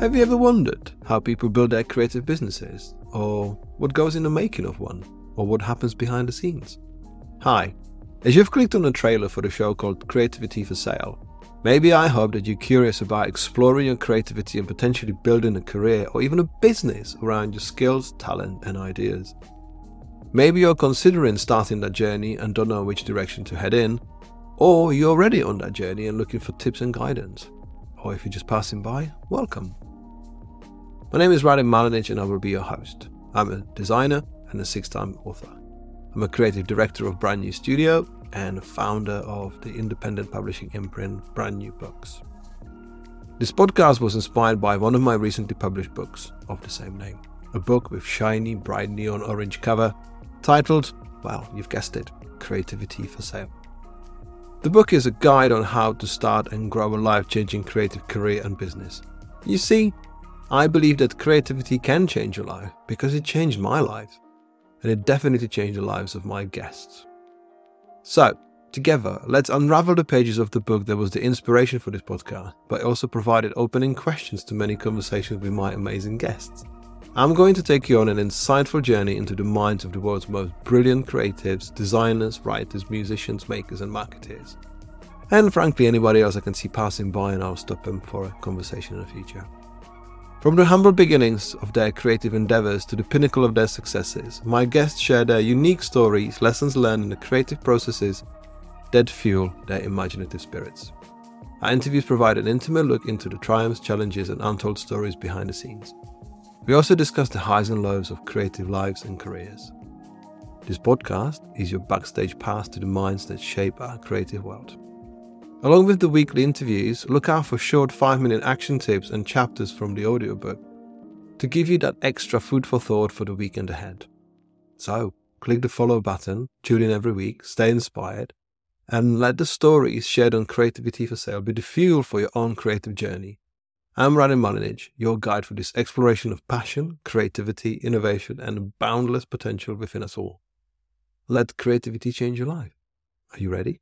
Have you ever wondered how people build their creative businesses, or what goes in the making of one, or what happens behind the scenes? Hi, as you've clicked on the trailer for the show called Creativity for Sale, maybe I hope that you're curious about exploring your creativity and potentially building a career or even a business around your skills, talent, and ideas. Maybe you're considering starting that journey and don't know which direction to head in, or you're already on that journey and looking for tips and guidance. Or if you're just passing by, welcome. My name is Radim Malinic and I will be your host. I'm a designer and a six time author. I'm a creative director of Brand New Studio and a founder of the independent publishing imprint Brand New Books. This podcast was inspired by one of my recently published books of the same name, a book with shiny, bright neon orange cover titled, well, you've guessed it, Creativity for Sale. The book is a guide on how to start and grow a life changing creative career and business. You see, I believe that creativity can change your life because it changed my life, and it definitely changed the lives of my guests. So, together, let's unravel the pages of the book that was the inspiration for this podcast, but also provided opening questions to many conversations with my amazing guests. I'm going to take you on an insightful journey into the minds of the world's most brilliant creatives, designers, writers, musicians, makers, and marketers. And frankly, anybody else I can see passing by, and I'll stop them for a conversation in the future. From the humble beginnings of their creative endeavors to the pinnacle of their successes, my guests share their unique stories, lessons learned and the creative processes that fuel their imaginative spirits. Our interviews provide an intimate look into the triumphs, challenges, and untold stories behind the scenes. We also discuss the highs and lows of creative lives and careers. This podcast is your backstage pass to the minds that shape our creative world. Along with the weekly interviews, look out for short 5 minute action tips and chapters from the audiobook to give you that extra food for thought for the weekend ahead. So, click the follow button, tune in every week, stay inspired, and let the stories shared on Creativity for Sale be the fuel for your own creative journey. I'm Radim Malinic, your guide for this exploration of passion, creativity, innovation, and boundless potential within us all. Let creativity change your life. Are you ready?